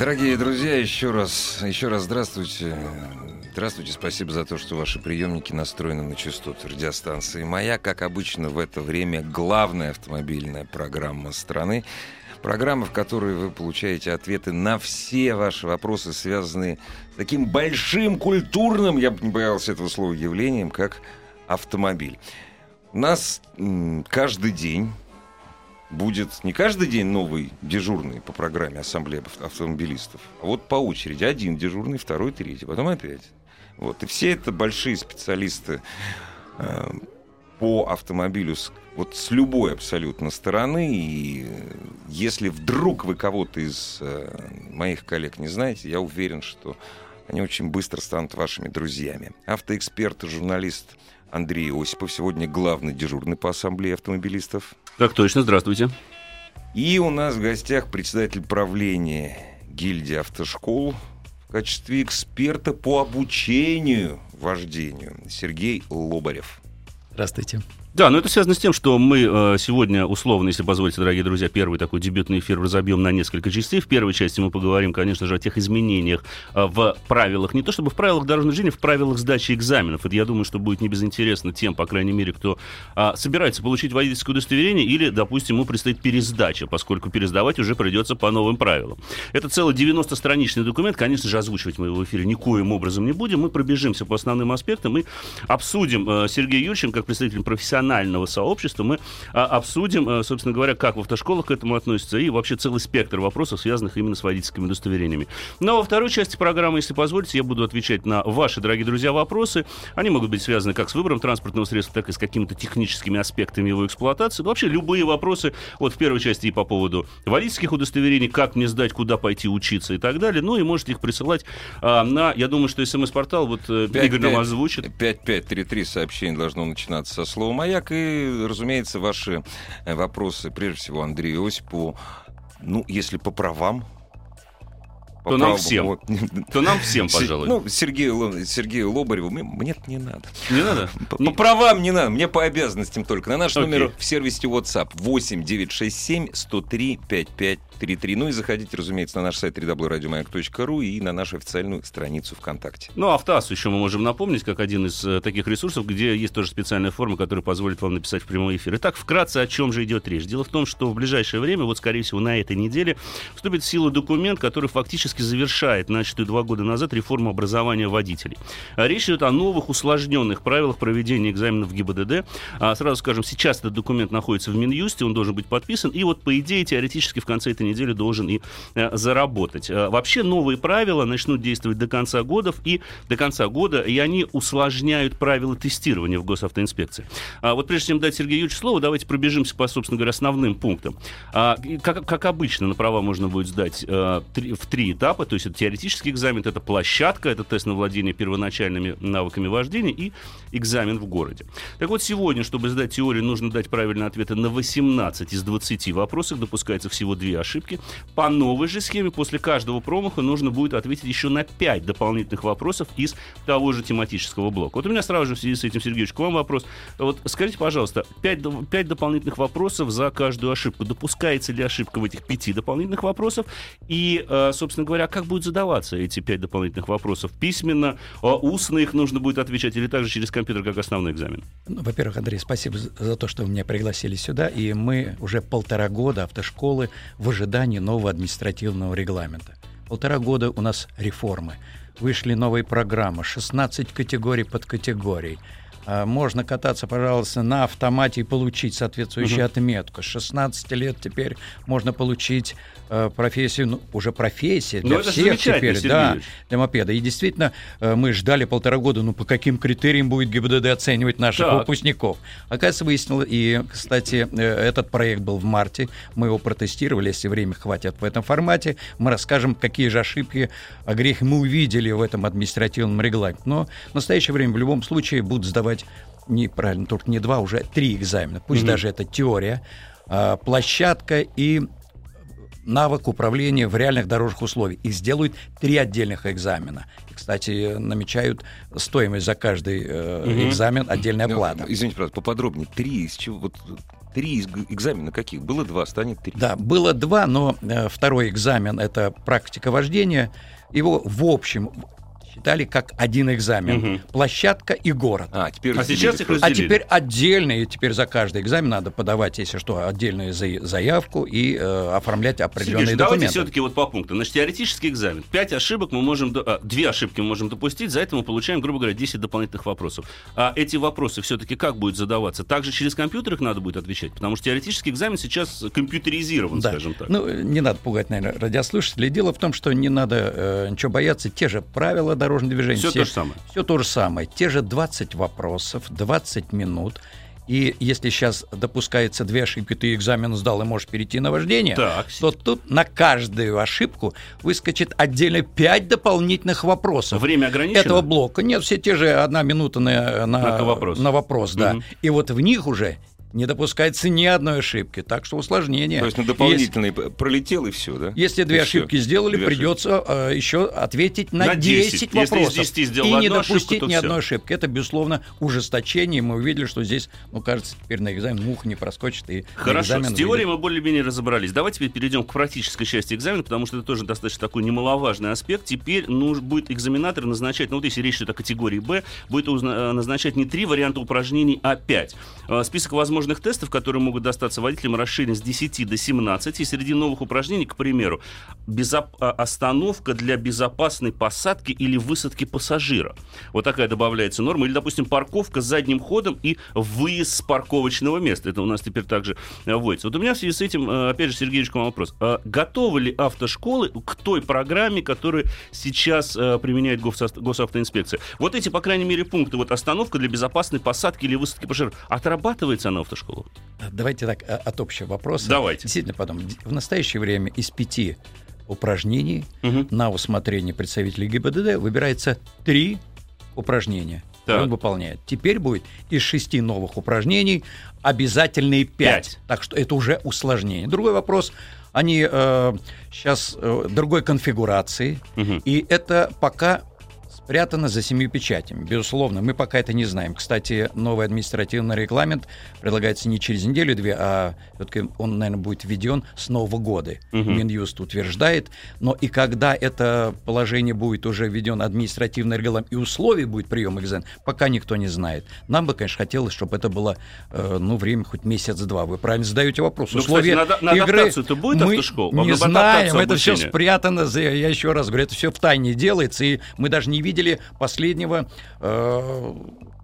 Дорогие друзья, еще раз, еще раз здравствуйте. Здравствуйте, спасибо за то, что ваши приемники настроены на частоту радиостанции «Моя». Как обычно, в это время главная автомобильная программа страны. Программа, в которой вы получаете ответы на все ваши вопросы, связанные с таким большим культурным, я бы не боялся этого слова, явлением, как автомобиль. У нас каждый день будет не каждый день новый дежурный по программе Ассамблеи автомобилистов, а вот по очереди. Один дежурный, второй, третий, потом опять. Вот. И все это большие специалисты э, по автомобилю с, вот с любой абсолютно стороны. И если вдруг вы кого-то из э, моих коллег не знаете, я уверен, что они очень быстро станут вашими друзьями. Автоэксперт и журналист Андрей Осипов сегодня главный дежурный по ассамблее автомобилистов. Так точно, здравствуйте. И у нас в гостях председатель правления гильдии автошкол в качестве эксперта по обучению вождению Сергей Лобарев. Здравствуйте. Да, но это связано с тем, что мы э, сегодня, условно, если позволите, дорогие друзья, первый такой дебютный эфир разобьем на несколько частей. В первой части мы поговорим, конечно же, о тех изменениях э, в правилах, не то чтобы в правилах дорожного движения, в правилах сдачи экзаменов. Это, я думаю, что будет не безинтересно тем, по крайней мере, кто э, собирается получить водительское удостоверение или, допустим, ему предстоит пересдача, поскольку пересдавать уже придется по новым правилам. Это целый 90-страничный документ, конечно же, озвучивать мы его в эфире никоим образом не будем. Мы пробежимся по основным аспектам и обсудим э, Сергей Юрченко, как представитель профессионального профессионального сообщества мы а, обсудим, а, собственно говоря, как в автошколах к этому относятся и вообще целый спектр вопросов, связанных именно с водительскими удостоверениями. Но во второй части программы, если позволите, я буду отвечать на ваши, дорогие друзья, вопросы. Они могут быть связаны как с выбором транспортного средства, так и с какими-то техническими аспектами его эксплуатации. Но вообще любые вопросы, вот в первой части и по поводу водительских удостоверений, как мне сдать, куда пойти учиться и так далее. Ну и можете их присылать а, на, я думаю, что смс-портал вот 5, э, Игорь 5, нам озвучит. 5533 сообщение должно начинаться со слова «Маяк». И, разумеется, ваши э, вопросы, прежде всего, Андрею Осипову, ну, если по правам, то нам всем. То нам всем, пожалуй. Ну, Сергею, Сергею Лобареву мне не надо. Не надо? По, правам не надо, мне по обязанностям только. На наш номер в сервисе WhatsApp 8 967 103 55 33. Ну и заходите, разумеется, на наш сайт www.radiomayak.ru и на нашу официальную страницу ВКонтакте. Ну, Автас еще мы можем напомнить, как один из э, таких ресурсов, где есть тоже специальная форма, которая позволит вам написать в прямой эфир. Итак, вкратце, о чем же идет речь? Дело в том, что в ближайшее время, вот, скорее всего, на этой неделе, вступит в силу документ, который фактически завершает начатую два года назад реформу образования водителей. А речь идет о новых усложненных правилах проведения экзаменов в ГИБДД. А, сразу скажем, сейчас этот документ находится в Минюсте, он должен быть подписан, и вот, по идее, теоретически в конце этой недели должен и э, заработать. Э, вообще новые правила начнут действовать до конца года, и до конца года, и они усложняют правила тестирования в госавтоинспекции. А вот прежде чем дать Сергею Юрьевичу слово, давайте пробежимся по, собственно говоря, основным пунктам. А, как, как обычно, на права можно будет сдать а, три, в три этапа, то есть это теоретический экзамен, это площадка, это тест на владение первоначальными навыками вождения и экзамен в городе. Так вот, сегодня, чтобы сдать теорию, нужно дать правильные ответы на 18 из 20 вопросов, допускается всего две ошибки. По новой же схеме после каждого промаха нужно будет ответить еще на 5 дополнительных вопросов из того же тематического блока. Вот у меня сразу же в связи с этим, Сергеевич, к вам вопрос. Вот скажите, пожалуйста, 5, 5 дополнительных вопросов за каждую ошибку. Допускается ли ошибка в этих 5 дополнительных вопросов? И, э, собственно говоря, как будут задаваться эти 5 дополнительных вопросов? Письменно, а устно их нужно будет отвечать или также через компьютер, как основной экзамен? Ну, во-первых, Андрей, спасибо за то, что вы меня пригласили сюда. И мы уже полтора года автошколы в ожидании нового административного регламента. Полтора года у нас реформы. Вышли новые программы, 16 категорий под категорий. А, можно кататься, пожалуйста, на автомате и получить соответствующую Мгм. отметку. С 16 лет теперь можно получить э, профессию, ну, уже профессия Ну, для это всех замечательно, теперь, Сергей да, для мопеда. И действительно, э, мы ждали полтора года, ну, по каким критериям будет ГИБДД оценивать наших Так. выпускников. Оказывается, выяснилось, и, кстати, э, этот проект был в марте, мы его протестировали, если время хватит в этом формате, мы расскажем, какие же ошибки, а грехи мы увидели в этом административном регламенте. Но в настоящее время в любом случае будут сдавать неправильно, только не два, уже три экзамена. Пусть Мгм. даже это теория, а, площадка и навык управления в реальных дорожных условиях. Их сделают три отдельных экзамена. И, кстати, намечают стоимость за каждый э, Мгм. экзамен, отдельная Ну, плата. Извините, пожалуйста, поподробнее. Три из чего? Вот три экзамена каких? Было два, станет три. Да, было два, но э, второй экзамен это практика вождения. Его в общем считали как один экзамен. Мгм. Площадка и город. А, теперь А сейчас их. А разделили. теперь отдельные, теперь за каждый экзамен надо подавать, если что, отдельную за- заявку и э, оформлять Сергей определенные давайте документы. все-таки вот по пунктам. Значит, теоретический экзамен. Пять ошибок мы можем... до- а, две ошибки мы можем допустить, за это мы получаем, грубо говоря, 10 дополнительных вопросов. А эти вопросы все-таки как будут задаваться? Также через компьютер их надо будет отвечать? Потому что теоретический экзамен сейчас компьютеризирован, Да. скажем так. Ну, не надо пугать, наверное, радиослушателей. Дело в том, что не надо э, ничего бояться. Те же правила дорожного движения. Все то же самое. Все то же самое. Те же 20 вопросов, 20 минут. И если сейчас допускается две ошибки, ты экзамен сдал и можешь перейти на вождение, Так, то тут на каждую ошибку выскочит отдельно 5 дополнительных вопросов. Время ограничено? Этого блока. Нет, все те же одна минута на, на, На вопрос. на вопрос, да. Мгм. И вот в них уже не допускается ни одной ошибки. Так что усложнение. То есть на Если- дополнительный п- пролетел и все, да? если две И ошибки сделали, Две придется э, еще ответить на, На 10. 10 Если из вопросов. 10 сделал и не ошибку, допустить то ни всё. одной ошибки. Это, безусловно, ужесточение. Мы увидели, что здесь, ну, кажется, теперь на экзамен муха не проскочит. И Хорошо, с теорией мы более-менее разобрались. Давайте теперь перейдем к практической части экзамена, потому что это тоже достаточно такой немаловажный аспект. Теперь нужно будет экзаменатор назначать, ну вот если речь идет о категории Б, будет э, назначать не три варианта упражнений, а пять. Э, Список возможных тестов, которые могут достаться водителям, расширен с 10 до 17. И среди новых упражнений, к примеру, безоп- а, остановка для безопасной посадки или высадки пассажира. Вот такая добавляется норма. Или, допустим, парковка с задним ходом и выезд с парковочного места. Это у нас теперь также э, вводится. Вот у меня в связи с этим, э, опять же, Сергеевич, к вам вопрос. А Готовы ли автошколы к той программе, которую сейчас э, применяет Госавто- госавтоинспекция? Вот эти, по крайней мере, пункты. Вот остановка для безопасной посадки или высадки пассажиров. Отрабатывается она в автошколах? Давайте так, э, от общего вопроса. Давайте. Действительно, потом. В настоящее время из пяти упражнений Мгм. на усмотрение представителей ГИБДД выбирается три упражнения. Так. Он выполняет. Теперь будет из шести новых упражнений обязательные пять. Пять. Так что это уже усложнение. Другой вопрос. Они сейчас другой конфигурации. Мгм. И это пока спрятано за семью печатями. Безусловно, мы пока это не знаем. Кстати, новый административный регламент предлагается не через неделю-две, а все-таки он, наверное, будет введен с Нового года. Мгм. Минюст утверждает. Но и когда это положение будет уже введен административный регламент и условий будет приема экзамен, пока никто не знает. Нам бы, конечно, хотелось, чтобы это было э, ну, время хоть месяц-два. Вы правильно задаете вопрос. Ну, Условия кстати, на- на игры будет мы автошкола? не знаем. Это все спрятано. за- Я еще раз говорю, это все в тайне делается. И мы даже не видели последнего э,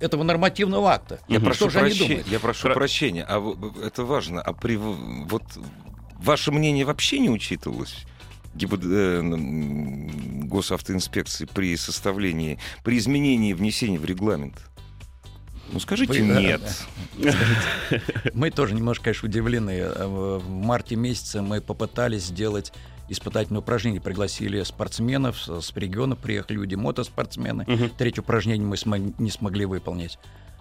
этого нормативного акта. Я Мгм. прошу Что же они прощения. думают? Я прошу Хра- прощения. А это важно. А при вот ваше мнение вообще не учитывалось? Э, госавтоинспекции при составлении, при изменении внесения в регламент? Ну скажите Вы, нет. Мы тоже немножко, конечно, удивлены. Э, В марте месяце мы попытались сделать испытательное упражнение. Пригласили спортсменов, с региона приехали люди, мотоспортсмены. Мгм. Третье упражнение мы смог- не смогли выполнить.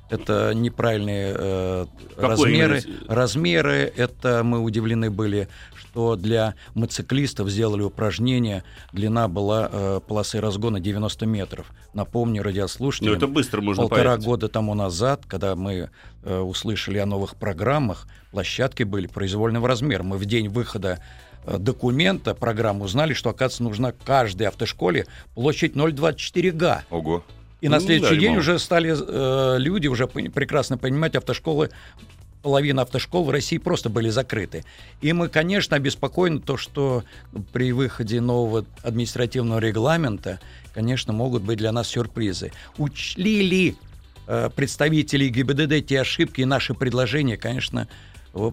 Это неправильные э, размеры. именно? Размеры, это мы удивлены были, что для мотоциклистов сделали упражнение. Длина была э, полосы разгона 90 метров. Напомню Ну, радиослушателям. это быстро можно Полтора поехать. года тому назад, когда мы э, услышали о новых программах, площадки были произвольного размера. Мы в день выхода документа, программы узнали, что, оказывается, нужна каждой автошколе площадь 0,24 га. Ого. И на Ну, следующий да, день уже стали э, люди уже прекрасно понимать, автошколы половина автошкол в России просто были закрыты. И мы, конечно, обеспокоены то, что при выходе нового административного регламента, конечно, могут быть для нас сюрпризы. Учли ли э, представителей ГИБДД те ошибки и наши предложения, конечно,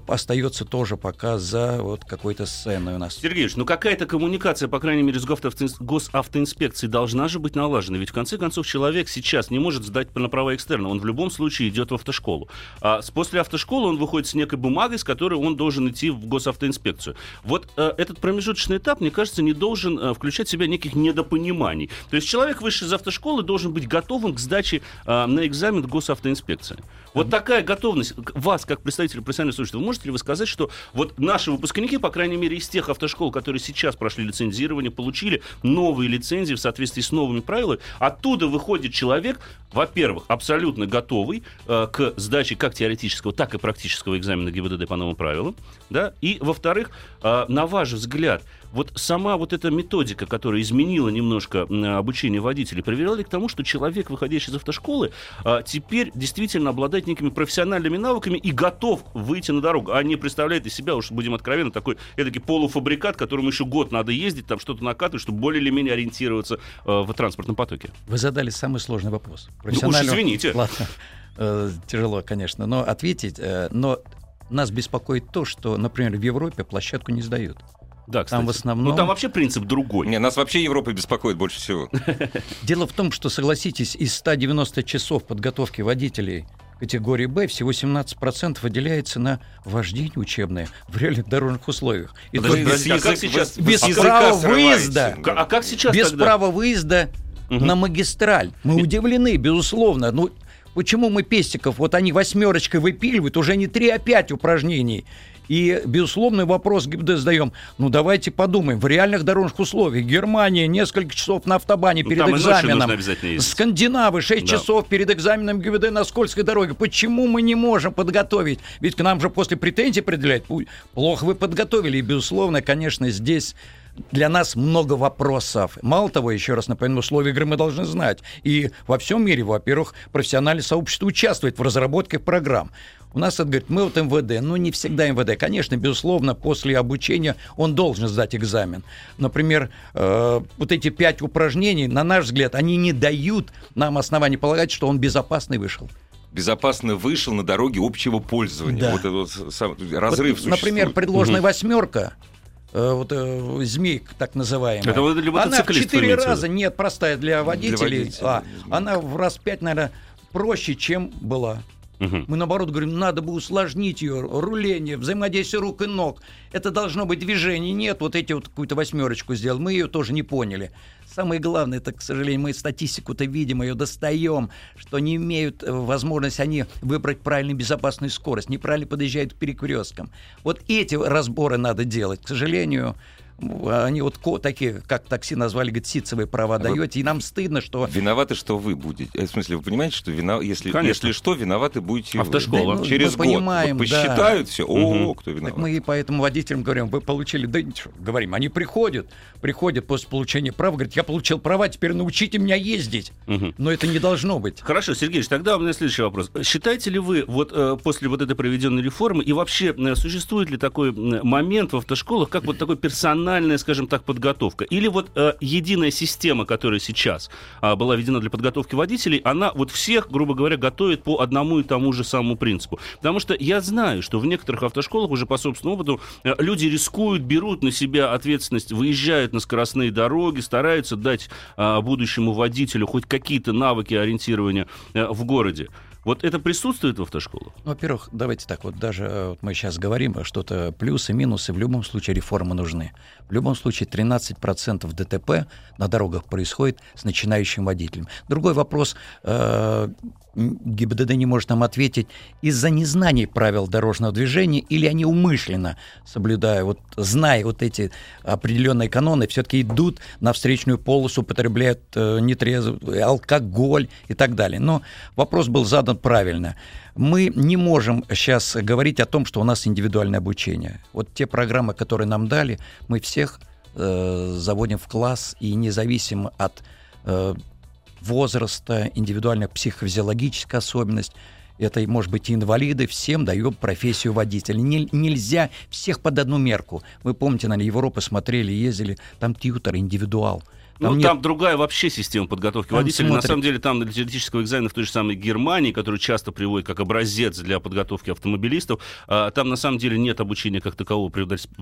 остается тоже пока за вот какой-то сценой у нас. Сергеевич, ну какая-то коммуникация, по крайней мере, с госавтоинспекцией должна же быть налажена. Ведь в конце концов человек сейчас не может сдать на права экстерна. Он в любом случае идет в автошколу. А после автошколы он выходит с некой бумагой, с которой он должен идти в госавтоинспекцию. Вот э, этот промежуточный этап, мне кажется, не должен э, включать в себя неких недопониманий. То есть человек, вышедший из автошколы, должен быть готовым к сдаче э, на экзамен госавтоинспекции. Вот такая готовность вас, как представителя профессиональной службы, можете ли вы сказать, что вот наши выпускники, по крайней мере, из тех автошкол, которые сейчас прошли лицензирование, получили новые лицензии в соответствии с новыми правилами, оттуда выходит человек, во-первых, абсолютно готовый э, к сдаче как теоретического, так и практического экзамена ГИБДД по новым правилам, да, и, во-вторых, э, на ваш взгляд, вот сама вот эта методика, которая изменила немножко обучение водителей, привела ли к тому, что человек, выходящий из автошколы, а, теперь действительно обладает некими профессиональными навыками и готов выйти на дорогу, а не представляет из себя, уж будем откровенны, такой эдакий полуфабрикат, которому еще год надо ездить, там что-то накатывать, чтобы более или менее ориентироваться а, в транспортном потоке. Вы задали самый сложный вопрос. Ну уж извините. Ладно, э, тяжело, конечно, но ответить, э, но нас беспокоит то, что, например, в Европе площадку не сдают. Да, кстати. Там в основном... Ну, там вообще принцип другой. Не, нас вообще Европа беспокоит больше всего. Дело в том, что, согласитесь, из 190 часов подготовки водителей категории Б всего 17% выделяется на вождение учебное в реальных дорожных условиях. И Подожди, без, язык, как сейчас, без права выезда, а как сейчас без тогда? права выезда угу. на магистраль. Мы удивлены, безусловно. Ну, почему мы пестиков, вот они восьмерочкой выпиливают, уже не три, а пять упражнений. И, безусловно, вопрос ГИБД задаем. Ну, давайте подумаем. В реальных дорожных условиях Германия несколько часов на автобане ну, перед экзаменом. Скандинавы 6 да. часов перед экзаменом ГИБД на скользкой дороге. Почему мы не можем подготовить? Ведь к нам же после претензий определяют. Плохо вы подготовили. И, безусловно, конечно, здесь для нас много вопросов. Мало того, еще раз напомню, условия игры мы должны знать. И во всем мире, во-первых, профессиональное сообщество участвует в разработке программ. У нас это говорит, мы вот МВД, ну не всегда МВД. Конечно, безусловно, после обучения он должен сдать экзамен. Например, э, вот эти пять упражнений, на наш взгляд, они не дают нам оснований полагать, что он безопасный вышел безопасно вышел на дороге общего пользования. Да. Вот этот сам, разрыв вот, Например, предложенная угу. восьмерка вот э, змей, так называемая. Это для она в четыре раза нет простая для водителей, для водителей. А, она в раз пять, наверное, проще, чем была. Угу. Мы наоборот говорим, надо бы усложнить ее, руление, взаимодействие рук и ног. Это должно быть движение. Нет, вот эти вот какую-то восьмерочку сделал. Мы ее тоже не поняли. Самое главное, это, к сожалению, мы статистику-то видим, ее достаем, что не имеют э, возможность они выбрать правильную безопасную скорость, неправильно подъезжают к перекресткам. Вот эти разборы надо делать. К сожалению, они вот такие, как такси назвали, говорит, ситцевые права а даете, и нам стыдно, что... Виноваты, что вы будете. Э, в смысле, вы понимаете, что вина... если, если что, виноваты будете Автошкола. вы. Ну, Через мы год понимаем, вот посчитают да. все, о, угу. кто виноват. Так мы и поэтому водителям говорим, вы получили, да ничего, говорим, они приходят, приходят после получения права, говорят, я получил права, теперь научите меня ездить. Угу. Но это не должно быть. Хорошо, Сергеевич, тогда у меня следующий вопрос. Считаете ли вы вот э, после вот этой проведенной реформы, и вообще э, существует ли такой момент в автошколах, как вот такой персональный профессиональная, скажем так, подготовка. Или вот э, единая система, которая сейчас э, была введена для подготовки водителей, она вот всех, грубо говоря, готовит по одному и тому же самому принципу. Потому что я знаю, что в некоторых автошколах уже по собственному опыту э, люди рискуют, берут на себя ответственность, выезжают на скоростные дороги, стараются дать э, будущему водителю хоть какие-то навыки ориентирования э, в городе. Вот это присутствует в автошколах? Ну, во-первых, давайте так, вот даже э, вот мы сейчас говорим, что-то плюсы, минусы, в любом случае реформы нужны. В любом случае 13% ДТП на дорогах происходит с начинающим водителем. Другой вопрос, э, ГИБДД не может нам ответить из-за незнания правил дорожного движения или они умышленно, соблюдая, вот, зная вот эти определенные каноны, все-таки идут на встречную полосу, употребляют э, нетрезвый алкоголь и так далее. Но вопрос был задан правильно. Мы не можем сейчас говорить о том, что у нас индивидуальное обучение. Вот те программы, которые нам дали, мы всех э, заводим в класс, и независимо от э, возраста, индивидуальная психофизиологическая особенность, это, может быть, инвалиды, всем дают профессию водителя. Не, нельзя всех под одну мерку. Вы помните, на Европу смотрели, ездили, там тьютер, индивидуал. Там ну, нет... там другая вообще система подготовки там водителей. Смотрит... На самом деле, там для теоретического экзамена в той же самой Германии, который часто приводит как образец для подготовки автомобилистов, а, там на самом деле нет обучения как такового.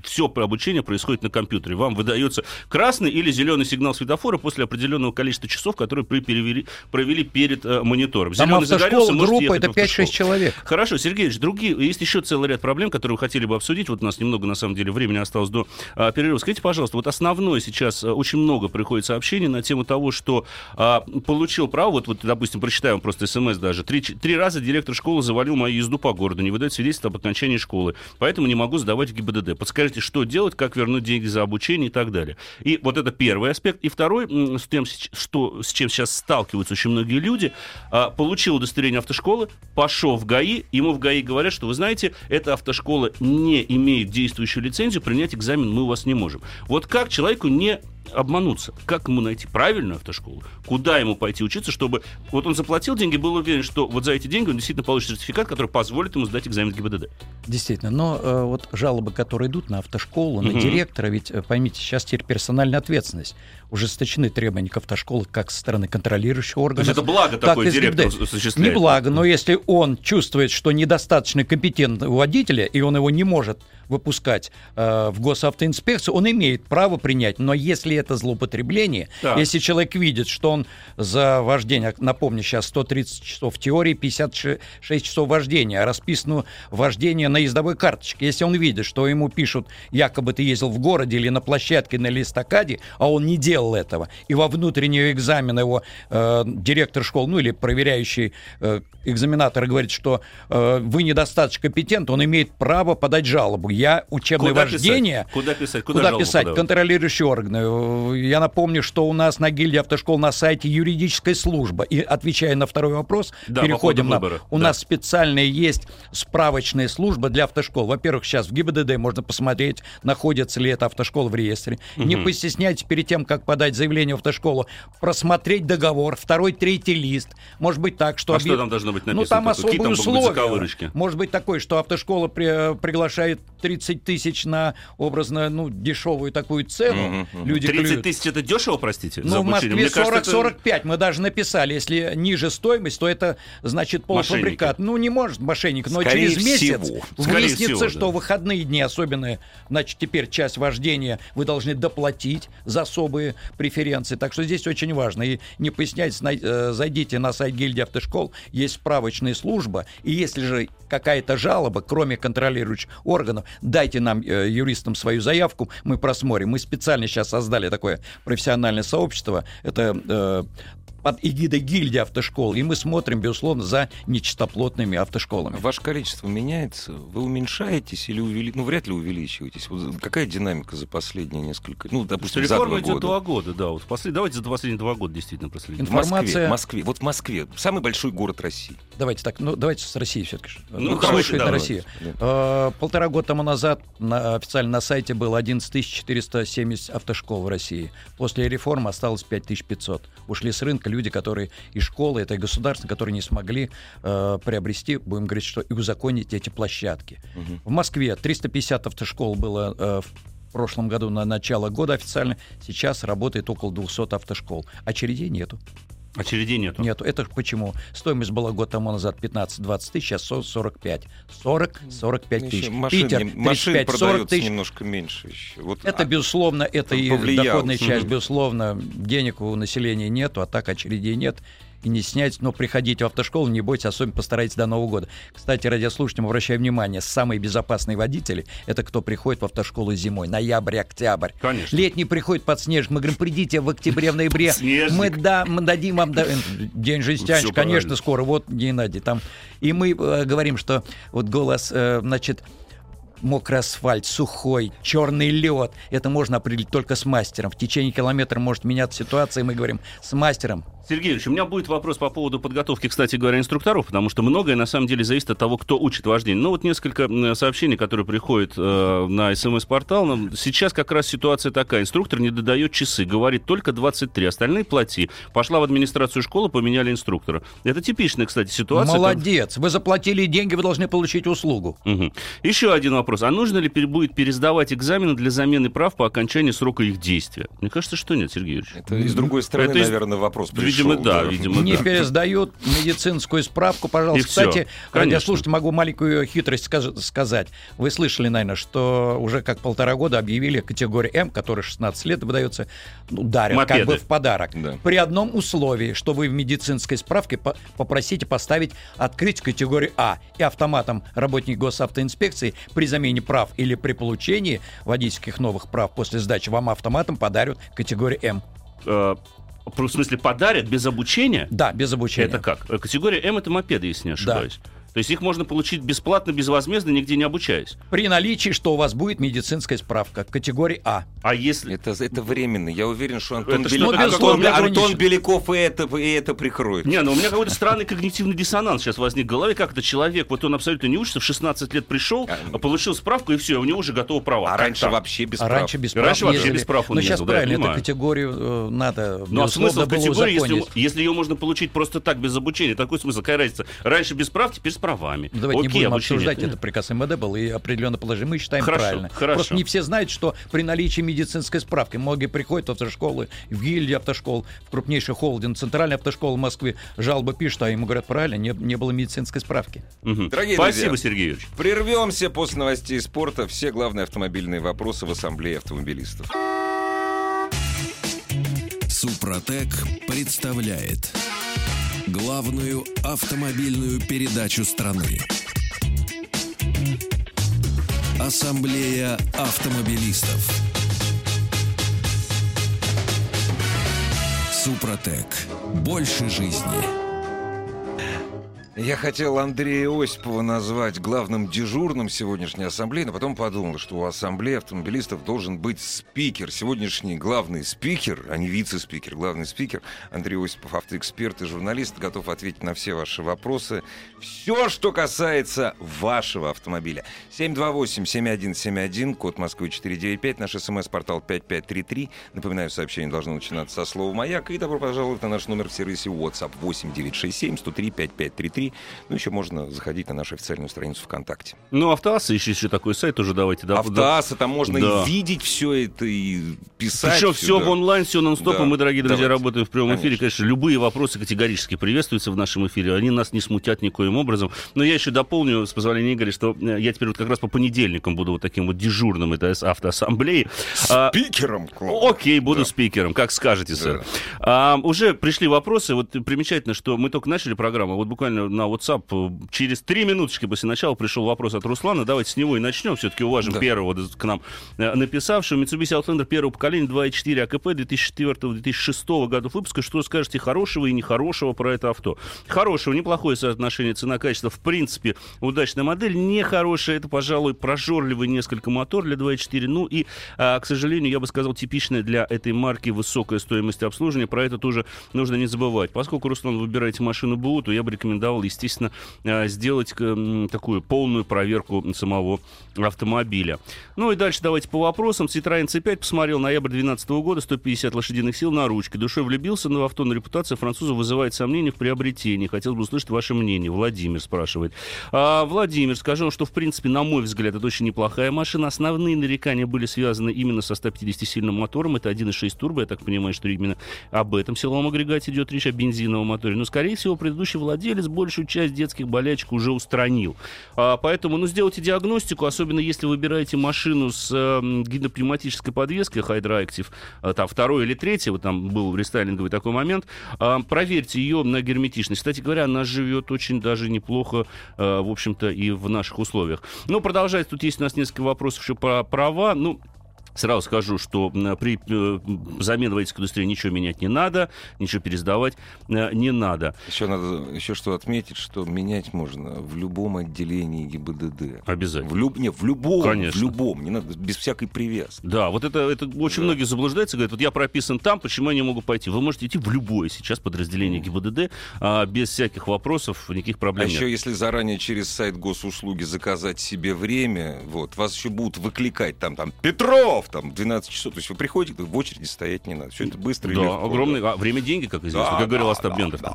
Все обучение происходит на компьютере. Вам выдается красный или зеленый сигнал светофора после определенного количества часов, которые перевели, провели перед э, монитором. Зеленый загорелся, группа, это 5-6 человек. Хорошо, Сергеевич, другие, есть еще целый ряд проблем, которые вы хотели бы обсудить. Вот у нас немного, на самом деле, времени осталось до а, перерыва. Скажите, пожалуйста, вот основное сейчас а, очень много приходит сообщений на тему того, что а, получил право, вот, вот, допустим, прочитаем просто смс даже, три, три раза директор школы завалил мою езду по городу, не выдает свидетельство об окончании школы, поэтому не могу сдавать в ГИБДД. Подскажите, что делать, как вернуть деньги за обучение и так далее. И вот это первый аспект. И второй, с тем, что, с чем сейчас сталкиваются очень многие люди, а, получил удостоверение автошколы, пошел в ГАИ, ему в ГАИ говорят, что вы знаете, эта автошкола не имеет действующую лицензию, принять экзамен мы у вас не можем. Вот как человеку не обмануться. Как ему найти правильную автошколу? Куда ему пойти учиться, чтобы... Вот он заплатил деньги, был уверен, что вот за эти деньги он действительно получит сертификат, который позволит ему сдать экзамен ГИБДД. Действительно. Но э, вот жалобы, которые идут на автошколу, на угу. директора, ведь, э, поймите, сейчас теперь персональная ответственность. Ужесточены требования к автошколы как со стороны контролирующего органа. То есть это благо такое директор осуществляет? Не благо, но если он чувствует, что недостаточно компетентный водителя, и он его не может выпускать э, в госавтоинспекцию, он имеет право принять. Но если это злоупотребление, да. если человек видит, что он за вождение, напомню, сейчас 130 часов теории, 56 часов вождения, а расписано вождение на ездовой карточке. Если он видит, что ему пишут, якобы ты ездил в городе или на площадке, на листокаде, а он не делал этого, и во внутренний экзамен его э, директор школы, ну или проверяющий э, экзаменатор говорит, что э, вы недостаточно компетентны, он имеет право подать жалобу я учебное Куда вождение... Писать? Куда писать? Куда, Куда писать? Подавать? Контролирующие органы. Я напомню, что у нас на гильдии автошкол на сайте юридическая служба. И отвечая на второй вопрос, да, переходим на... Выбора. У да. нас специальная есть справочная служба для автошкол. Во-первых, сейчас в ГИБДД можно посмотреть, находится ли эта автошкола в реестре. Угу. Не постесняйтесь перед тем, как подать заявление в автошколу, просмотреть договор, второй, третий лист. Может быть так, что... А объ... что там должно быть написано? Ну, там особые там условия. Может быть такое, что автошкола при... приглашает 30 тысяч на образно, ну, дешевую такую цену. Угу, Люди 30 тысяч это дешево, простите? Ну, в Москве 40-45 это... мы даже написали. Если ниже стоимость, то это значит полуфабрикат. Мошенники. Ну, не может мошенник, но Скорее через месяц всего. выяснится, всего, что да. выходные дни, особенно, значит, теперь часть вождения вы должны доплатить за особые преференции. Так что здесь очень важно. И не поясняйте, э, зайдите на сайт гильдии автошкол, есть справочная служба, и если же какая-то жалоба, кроме контролирующих органов, дайте нам, э, юристам, свою заявку, мы просмотрим. Мы специально сейчас создали такое профессиональное сообщество. Это э, под эгидой гильдии автошкол, и мы смотрим, безусловно, за нечистоплотными автошколами. Ваше количество меняется? Вы уменьшаетесь или увеличиваетесь? Ну, вряд ли увеличиваетесь. Вот какая динамика за последние несколько... Ну, допустим, Реформа за два идет два года, да. Вот послед... Давайте за последние два года действительно проследим. Информация... В Москве, Москве. Вот в Москве. Самый большой город России. Давайте так, ну, давайте с Россией все-таки. Ну, ну хорошо, да, Россия. Да. А, полтора года тому назад на, официально на сайте было 11 470 автошкол в России. После реформы осталось 5500. Ушли с рынка люди, которые и школы, это и государство, которые не смогли э, приобрести, будем говорить, что и узаконить эти площадки. Угу. В Москве 350 автошкол было э, в прошлом году на начало года официально. Сейчас работает около 200 автошкол. Очередей нету. Очередей нету? Нету. Это почему? Стоимость была год тому назад 15-20 тысяч, сейчас 45. 40-45 тысяч. Машин, Питер 35 40 тысяч. немножко меньше еще. Вот, это, а, безусловно, это и повлиял. доходная часть, безусловно. Денег у населения нету, а так очередей нет и не снять, но приходите в автошколу, не бойтесь, особенно постарайтесь до Нового года. Кстати, радиослушателям обращаю внимание, самые безопасные водители — это кто приходит в автошколу зимой, ноябрь, октябрь. Конечно. Летний приходит под снежок, мы говорим, придите в октябре, в ноябре. Мы, да, мы дадим вам да, день жестянщик, конечно, скоро, вот Геннадий там. И мы э, говорим, что вот голос, э, значит, мокрый асфальт, сухой, черный лед. Это можно определить только с мастером. В течение километра может меняться ситуация, и мы говорим с мастером Сергей Ильич, у меня будет вопрос по поводу подготовки, кстати говоря, инструкторов, потому что многое на самом деле зависит от того, кто учит вождение. Ну вот несколько сообщений, которые приходят э, на смс-портал. Сейчас как раз ситуация такая. Инструктор не додает часы, говорит только 23, остальные плати. Пошла в администрацию школы, поменяли инструктора. Это типичная, кстати, ситуация. Молодец. Вы заплатили деньги, вы должны получить услугу. Угу. Еще один вопрос. А нужно ли будет пересдавать экзамены для замены прав по окончании срока их действия? Мне кажется, что нет, Сергей Юрьевич. Это из другой стороны, Это из- наверное, вопрос пришел. Видимо, да, видимо, Не да. пересдают медицинскую справку, пожалуйста. И. Кстати, радиослушатель, могу маленькую хитрость сказ- сказать. Вы слышали, наверное, что уже как полтора года объявили категорию М, которая 16 лет выдается, ну, дарят как Мопеды. бы в подарок. Да. При одном условии, что вы в медицинской справке по- попросите поставить открыть категорию А. И автоматом работник госавтоинспекции при замене прав или при получении водительских новых прав после сдачи вам автоматом подарят категорию М. В смысле, подарят без обучения? Да, без обучения. Это как? Категория М это мопеды, если не ошибаюсь. То есть их можно получить бесплатно, безвозмездно, нигде не обучаясь. При наличии, что у вас будет медицинская справка категории А. А если... Это, это временно. Я уверен, что Антон, Это Бели- что-то Антон- Антон ограничено. Беляков и это, и это прикроет. Не, ну у меня какой-то странный когнитивный диссонанс сейчас возник в голове. Как это человек, вот он абсолютно не учится, в 16 лет пришел, А, получил справку, и все, у него уже готовы права. А Как раньше вообще без а прав. раньше без прав раньше вообще ездили. без прав он Ну, сейчас да, правильно, эту категорию э, надо, Ну а смысл в категории, если, ее можно получить просто так, без обучения, такой смысл, какая разница? Раньше без прав, теперь правами. Ну, Давайте не Окей, будем обучение. обсуждать, это приказ МВД был и определенно положение. Мы считаем Хорошо, правильно. хорошо. Просто не все знают, что при наличии медицинской справки многие приходят в автошколы, в гильдии автошкол, в крупнейший холдинг, центральная автошкола в Москве, жалобы пишут, а ему говорят, правильно, не, не было медицинской справки. Мгм. Дорогие Спасибо, друзья. Сергей Юрьевич. Прервемся после новостей спорта. Все главные автомобильные вопросы в Ассамблее автомобилистов. Супротек представляет главную автомобильную передачу страны. Ассамблея автомобилистов. Супротек. Больше жизни. Я хотел Андрея Осипова назвать главным дежурным сегодняшней ассамблеи, но потом подумал, что у ассамблеи автомобилистов должен быть спикер. Сегодняшний главный спикер, а не вице-спикер, главный спикер Андрей Осипов, автоэксперт и журналист, готов ответить на все ваши вопросы. Все, что касается вашего автомобиля. 728-7171, код Москвы 495, наш смс-портал 5533. Напоминаю, сообщение должно начинаться со слова «Маяк». И добро пожаловать на наш номер в сервисе WhatsApp 8967 103 5533. Ну, еще можно заходить на нашу официальную страницу ВКонтакте. Ну, Автоасса, еще, еще такой сайт тоже давайте. Да, Автоасса, там можно Да. и видеть все это, и писать. Причем все да. в онлайн, все нон-стоп, Да, мы, дорогие друзья, давайте. работаем в прямом эфире. Конечно. Конечно, любые вопросы категорически приветствуются в нашем эфире. Они нас не смутят никоим образом. Но я еще дополню, с позволения Игоря, что э, я теперь вот как раз по понедельникам буду вот таким вот дежурным этой автоассамблеи. А, Спикером. класс. Окей, буду Да. спикером, как скажете, сэр. Да. А, уже пришли вопросы. Вот примечательно, что мы только начали программу. Вот буквально на WhatsApp э, через три минуточки после начала пришел вопрос от Руслана. Давайте с него и начнем. Все-таки уважим Да. первого к нам э, написавшего. Mitsubishi Outlander первого поколения 2.4 АКП 2004-2006 годов выпуска. Что скажете хорошего и нехорошего про это авто? Хорошего, неплохое соотношение цена-качество. В принципе, удачная модель. Нехорошая, это, пожалуй, прожорливый несколько мотор для 2.4. Ну и, а, к сожалению, я бы сказал, типичная для этой марки высокая стоимость обслуживания. Про это тоже нужно не забывать. Поскольку, Руслан, вы выбираете машину БУ, то я бы рекомендовал, естественно, а, сделать такую полную проверку самого автомобиля. Ну и дальше давайте по вопросам. Citroёn C5 посмотрел ноябрь 2012 года, 150 лошадиных сил на ручке. Душой влюбился, но в авто на репутация француза вызывает сомнения в приобретении. Хотел бы услышать ваше мнение. Владимир спрашивает. А, Владимир, скажу вам, что, в принципе, на мой взгляд, это очень неплохая машина. Основные нарекания были связаны именно со 150-сильным мотором. Это 1.6 турбо. Я так понимаю, что именно об этом силовом агрегате идет речь, о бензиновом моторе. Но, скорее всего, предыдущий владелец большую часть детских болячек уже устранил. А, поэтому, ну, сделайте диагностику, особенно если выбираете машину с э, гидропневматической подвеской Hydroactive, а, там, второй или третий, вот там был рестайлинговый такой момент, а, проверьте ее на герметичность. Кстати говоря, она живет очень даже неплохо, э, в общем-то, и в наших условиях. Ну, продолжать, тут есть у нас несколько вопросов еще про права. Ну, Сразу скажу, что при э, замене водительской индустрии ничего менять не надо, ничего пересдавать э, не надо. Еще надо еще что отметить, что менять можно в любом отделении ГИБДД. Обязательно. В, люб... не, в любом, Конечно. в любом, не надо, без всякой привязки. Да, вот это, это очень Да. многие заблуждаются, говорят, вот я прописан там, почему я не могу пойти? Вы можете идти в любое сейчас подразделение ГИБДД а, без всяких вопросов, никаких А проблем нет. еще если заранее через сайт госуслуги заказать себе время, вот, вас еще будут выкликать там, там, Петров! Баллов, там, 12 часов. То есть вы приходите, в очереди стоять не надо. Все это быстро и Да, легко. огромное а, время деньги, как известно, Да, как говорил да, Остап да, Бендер. да.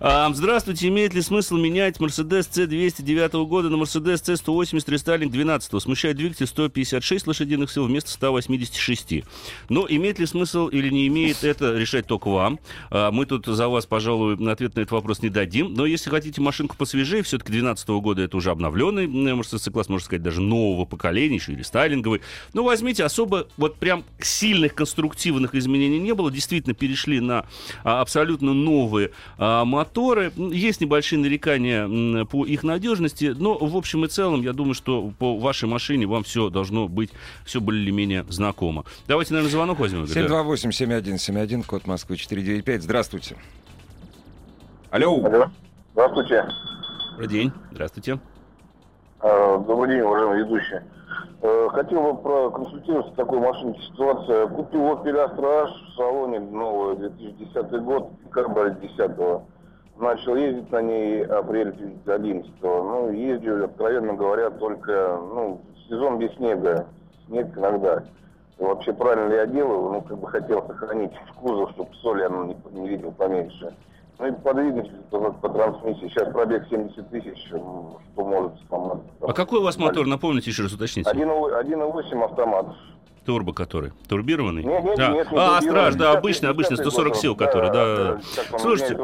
А, здравствуйте, имеет ли смысл менять Mercedes C209 года на Mercedes C180 рестайлинг 12 Смущает двигатель 156 лошадиных сил вместо 186. Но имеет ли смысл или не имеет, это решать только вам. А, мы тут за вас, пожалуй, ответ на этот вопрос не дадим. Но если хотите машинку посвежее, все-таки 12 года это уже обновленный Mercedes C-класс, можно сказать, даже нового поколения, еще и рестайлинговый. Ну, возьмите, особо вот прям сильных конструктивных изменений не было. Действительно, перешли на а, абсолютно новые а, моторы. Есть небольшие нарекания по их надежности, но в общем и целом, я думаю, что по вашей машине вам все должно быть все более-менее знакомо. Давайте, наверное, звонок возьмем. Игорь, да? 728-7171, код Москвы 495. Здравствуйте. Алло. Алло. Здравствуйте. Добрый день. Здравствуйте. Э, Добрый день, уважаемый ведущий. Э, Хотел бы проконсультироваться такой машинке ситуация. Купил Opel Astra H в салоне новый 2010 год, декабрь 10 Начал ездить на ней апрель 2011 Ну, езжу, откровенно говоря, только ну, сезон без снега. Снег иногда. Вообще правильно ли я делаю? Ну, как бы хотел сохранить кузов, чтобы соли оно не, не видел поменьше. Ну и по двигателю, по, трансмиссии. Сейчас пробег 70 тысяч, что может сломаться. А какой у вас мотор? Напомните еще раз, уточните. 1.8 автомат. Турбо который? Турбированный? Нет, нет, Да. нет, не а, страж, да, 50 обычный, обычный, 50 140 сил, который, да. вам Слушайте,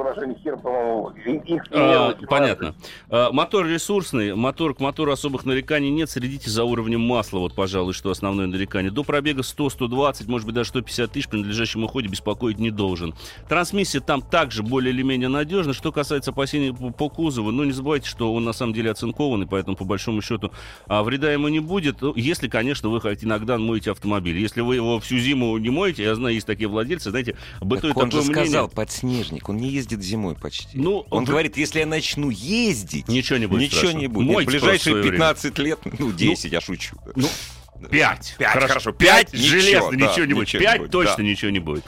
А, примерно понятно. А, мотор ресурсный, мотор к мотору особых нареканий нет. Следите за уровнем масла, вот, пожалуй, что основное нарекание. До пробега 100-120, может быть, даже 150 тысяч при надлежащем уходе беспокоить не должен. Трансмиссия там также более или менее надежна. Что касается опасений по, по кузову, ну, не забывайте, что он на самом деле оцинкованный, поэтому, по большому счету, а, вреда ему не будет. Ну, Если, конечно, вы хоть иногда моете автомобиль. Если вы его всю зиму не моете, я знаю, есть такие владельцы, знаете, бытует Так он же такое мнение. сказал, подснежник. Он не ездит зимой почти. Ну, он вы- говорит, если я начну ездить, Ничего не будет ничего страшного. не будет. Нет, в ближайшие просто в своё 15 лет, ну, 10, я шучу. Ну, Пять. Пять, хорошо. Пять, Пять, железно, ничего, ничего, да, не будет. ничего не Пять будет, точно да. ничего не будет.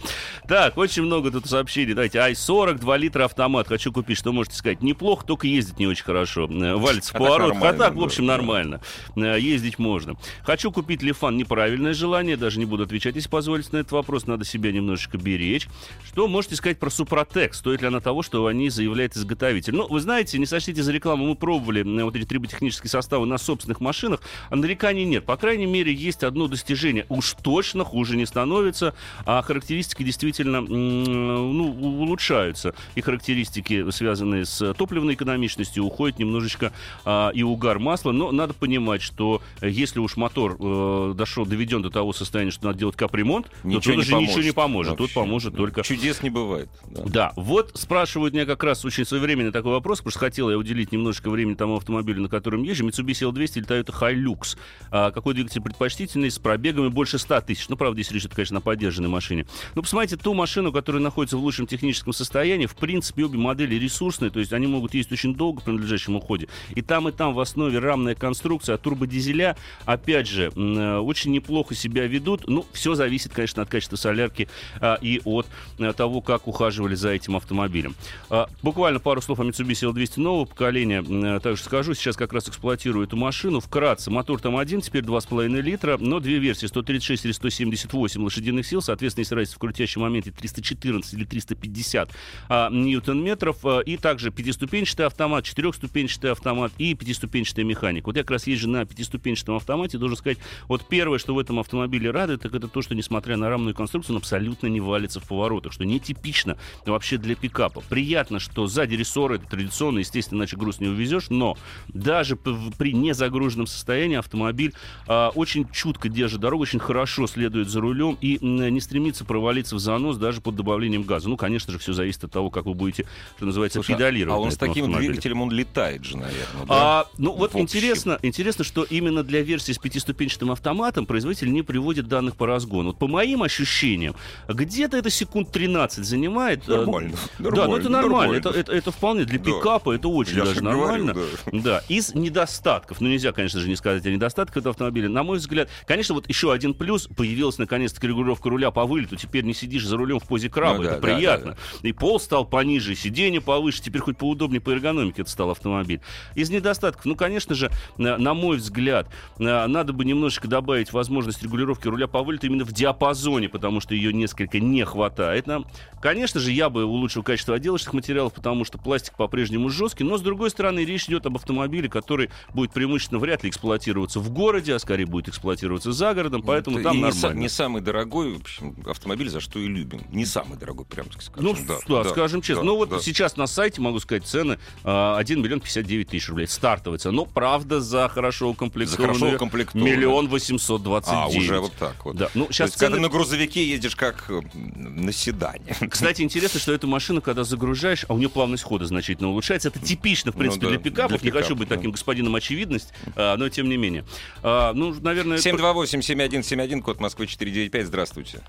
Так, очень много тут сообщений. Давайте, i40, 2 литра автомат. Хочу купить, что можете сказать? Неплохо, только ездить не очень хорошо. Валится в А поворот. А так, в общем, да. нормально. Э, Ездить можно. Хочу купить Лифан. Неправильное желание. Даже не буду отвечать, если позволите на этот вопрос. Надо себя немножечко беречь. Что можете сказать про Супротек? Стоит ли она того, что они заявляет изготовитель? Ну, вы знаете, не сочтите за рекламу. Мы пробовали э, вот эти триботехнические составы на собственных машинах, а нареканий нет. По крайней мере, есть одно достижение. Уж точно хуже не становится, а характеристики действительно ну, улучшаются. И характеристики, связанные с топливной экономичностью, уходят немножечко а, и угар масла. Но надо понимать, что э, если уж мотор э, дошел, доведен до того состояния, что надо делать капремонт, то Ничего тут не уже ничего не поможет поможет. Тут вообще. поможет только Чудес не бывает. да. да, вот спрашивают меня как раз очень своевременный такой вопрос, потому что хотел я уделить немножко времени тому автомобилю, на котором езжу, Mitsubishi L200 или Toyota Hilux. А, какой двигатель предпочтительный, с пробегами больше 100 тысяч. Ну, правда, речь идет, конечно, о поддержанной машине. Но посмотрите ту машину, которая находится в лучшем техническом состоянии. В принципе, обе модели ресурсные, то есть они могут ездить очень долго при надлежащем уходе. И там, и там в основе рамная конструкция, а турбодизеля, опять же, э, очень неплохо себя ведут. Ну, все зависит, конечно, от качества солярки а, и от э, того, как ухаживали за этим автомобилем. А, Буквально пару слов о Mitsubishi L200 нового поколения. Э, Также скажу, сейчас как раз эксплуатирую эту машину. Вкратце, мотор там один, теперь 2,5 литра, но две версии, 136 или 178 лошадиных сил. Соответственно, есть разница в крутящем моменте 314 или 350 а, ньютон-метров. А, И также пятиступенчатый автомат, четырехступенчатый автомат и пятиступенчатая механика. Вот я как раз езжу на пятиступенчатом автомате. Должен сказать, вот первое, что в этом автомобиле радует, так это то, что, несмотря на рамную конструкцию, он абсолютно не валится в поворотах, что нетипично вообще для пикапа. Приятно, что сзади рессоры, это традиционно, естественно, иначе груз не увезешь, но даже при незагруженном состоянии автомобиль а, очень чутко держит дорогу, очень хорошо следует за рулем и не стремится провалиться в занос даже под добавлением газа. Ну, конечно же, все зависит от того, как вы будете, что называется, Слушай, педалировать. а он с таким автомобиле. двигателем он летает же, наверное. да? А, ну вот общем. интересно, интересно, что именно для версии с пятиступенчатым автоматом производитель не приводит данных по разгону. Вот по моим ощущениям, где-то это секунд 13 занимает. э, Нормально, Да, ну нормально, это нормально. нормально. Это, это, это вполне для Да. пикапа, это очень Я даже же говорю, нормально. да. Да, из недостатков, ну нельзя, конечно же, не сказать о недостатках этого автомобиля, на мой мой взгляд, конечно, вот еще один плюс, появилась наконец-то регулировка руля по вылету, теперь не сидишь за рулем в позе краба, Ну это да, да, приятно. да, И пол стал пониже, сиденье повыше, теперь хоть поудобнее по эргономике это стал автомобиль. Из недостатков, ну, конечно же, на, мой взгляд, на- надо бы немножечко добавить возможность регулировки руля по вылету именно в диапазоне, потому что ее несколько не хватает нам. Конечно же, я бы улучшил качество отделочных материалов, потому что пластик по-прежнему жесткий, но, с другой стороны, речь идет об автомобиле, который будет преимущественно вряд ли эксплуатироваться в городе, а скорее будет эксплуатироваться за городом, поэтому Ну, там и не, нормально. не самый дорогой в общем, автомобиль, за что и любим. Не самый дорогой, прям так скажем. Ну, да, скажем честно. да, ну, вот да. сейчас на сайте, могу сказать, цены а, 1 миллион 59 тысяч рублей. Стартовая цена. Но, правда, за хорошо укомплектованную... За хорошо укомплектованную. Миллион 829. А, уже вот так вот. Да. Ну, То сейчас есть, когда цены... на грузовике едешь как э, на седане. Кстати, интересно, что эту машину, когда загружаешь, а у нее плавность хода значительно улучшается. Это типично, в Ну принципе, да, для пикапов. для Не хочу пикапов, быть да. таким господином очевидность, а, но тем не менее. А, ну, наверное... это- 728-7171, код Москвы 495. Здравствуйте.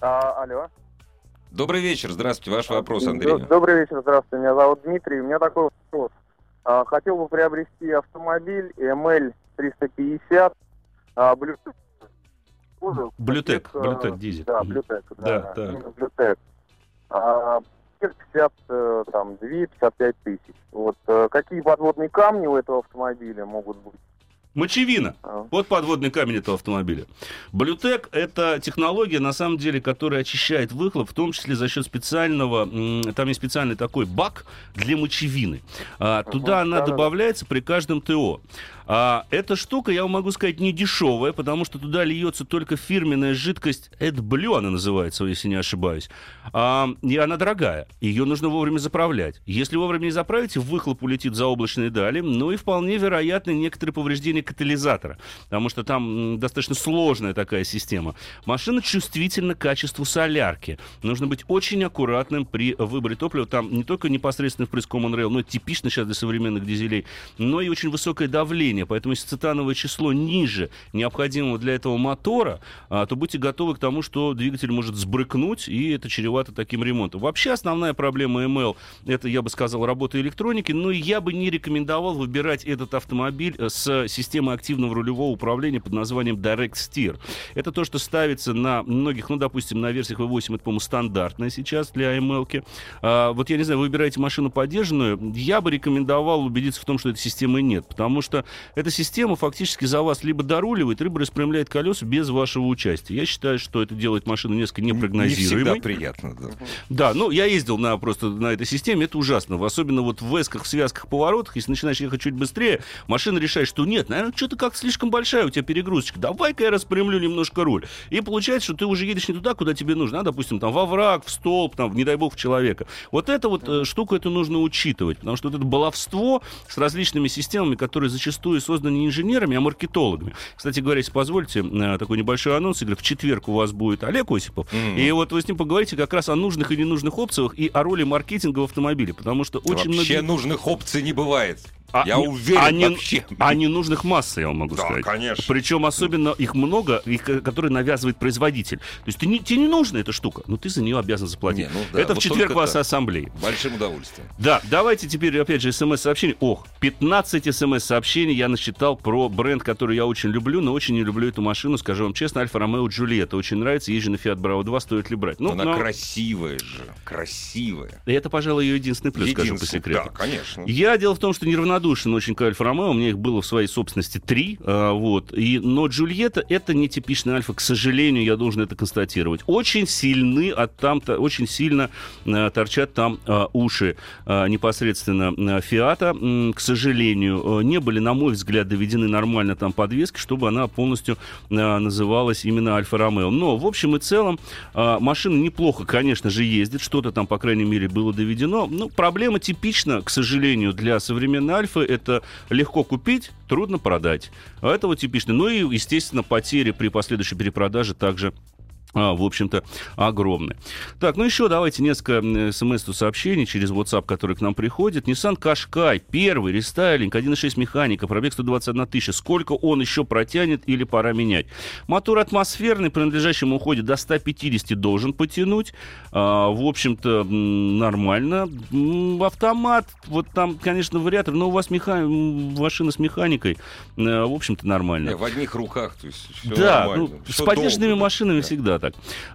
А, алло. Добрый вечер. Здравствуйте. Ваш вопрос, Андрей. Добрый вечер, здравствуйте. Меня зовут Дмитрий. У меня такой вопрос. А, хотел бы приобрести автомобиль ML 350 а, Bluetooth. Блютек, Блютек дизель. Да. Блютек. Да, Да, Блютек. А, 50, э, там, 2-55 тысяч. Вот, э, какие подводные камни у этого автомобиля могут быть? Мочевина. А, Вот подводный камень этого автомобиля. Блютек — это технология, на самом деле, которая очищает выхлоп, в том числе за счет специального, там есть специальный такой бак для мочевины. А, туда она добавляется при каждом ТО. А, эта штука, я вам могу сказать, не дешевая, потому что туда льется только фирменная жидкость AdBlue, она называется, если не ошибаюсь. А, и она дорогая. Ее нужно вовремя заправлять. Если вовремя не заправите, выхлоп улетит за облачные дали, ну и вполне вероятно некоторые повреждения катализатора, потому что там достаточно сложная такая система. Машина чувствительна к качеству солярки. Нужно быть очень аккуратным при выборе топлива. Там не только непосредственно впрыск Common Rail, но типично сейчас для современных дизелей, но и очень высокое давление. Поэтому если цитановое число ниже необходимого для этого мотора, а, то будьте готовы к тому, что двигатель может сбрыкнуть, и это чревато таким ремонтом. Вообще основная проблема ML — это, я бы сказал, работа электроники, но я бы не рекомендовал выбирать этот автомобиль э, с системой активного рулевого управления под названием Direct Steer. Это то, что ставится на многих, ну, допустим, на версиях V8 это, по-моему, стандартное сейчас для ML. -ки. А, вот я не знаю, вы выбираете машину поддержанную, я бы рекомендовал убедиться в том, что этой системы нет, потому что эта система фактически за вас либо доруливает, либо распрямляет колеса без вашего участия. Я считаю, что это делает машину несколько Не всегда непрогнозируемой. приятно, да. Да, ну я ездил на просто на этой системе, это ужасно. Особенно вот в весках, в связках, поворотах, если начинаешь ехать чуть быстрее, машина решает, что нет, наверное, что-то как слишком большая у тебя перегрузочка. Давай-ка я распрямлю немножко руль. И получается, что ты уже едешь не туда, куда тебе нужно, а, допустим, там во враг, в столб, там, не дай бог, в человека. Вот эту вот э, штуку это нужно учитывать, потому что вот это баловство с различными системами, которые зачастую созданы не инженерами, а маркетологами. Кстати говоря, если позволите, э, такой небольшой анонс, Игорь, в четверг у вас будет Олег Осипов, Мгм. и вот вы с ним поговорите как раз о нужных и ненужных опциях и о роли маркетинга в автомобиле, потому что очень Вообще многие... нужных опций не бывает. А Я не- уверен а не- вообще. А ненужных масса, я вам могу Да, сказать. конечно. Причем особенно их много, их, э, которые навязывает производитель. То есть ты не, тебе не нужна эта штука, но ты за нее обязан заплатить. Не, ну да, Это в вот четверг только вас ассамблеи. Большим удовольствием. Да, давайте теперь, опять же, смс-сообщений. Ох, 15 смс-сообщений я насчитал про бренд, который я очень люблю, но очень не люблю эту машину, скажу вам честно, Альфа Ромео Джульетта. Очень нравится, езжу на Fiat Bravo 2, стоит ли брать? Ну, Она но- красивая же. Красивая. И это, пожалуй, ее единственный плюс, скажу по секрету. Да, конечно. Я дело в том, что неравнодушен очень к Альфа Ромео. У меня их было в своей собственности три. а, вот. И, но Джульетта это не типичный Альфа. К сожалению, я должен это констатировать. Очень сильны от там очень сильно а, торчат там а, уши а, непосредственно а, Фиата. К сожалению, а, не были, на мой взгляд, доведены нормально там подвески, чтобы она полностью а, называлась именно Альфа Ромео. Но в общем и целом а, машина неплохо, конечно же, ездит. Что-то там, по крайней мере, было доведено. Ну, проблема типична, к сожалению, для современной Альфы. Это легко купить, трудно продать. А это вот типично. Ну и, естественно, потери при последующей перепродаже также в общем-то, огромны. Так, ну еще давайте несколько смс-сообщений через WhatsApp, которые к нам приходят. Nissan Qashqai, первый рестайлинг, 1.6 механика, пробег 121 тысяча. Сколько он еще протянет или пора менять? Мотор атмосферный, при надлежащем уходе до 150 должен потянуть. А, в общем-то, нормально. Автомат, вот там, конечно, вариатор, но у вас меха... машина с механикой, э, в общем-то, нормально. В одних руках, то есть все да, нормально. Ну, с поддержанными машинами Да. всегда так.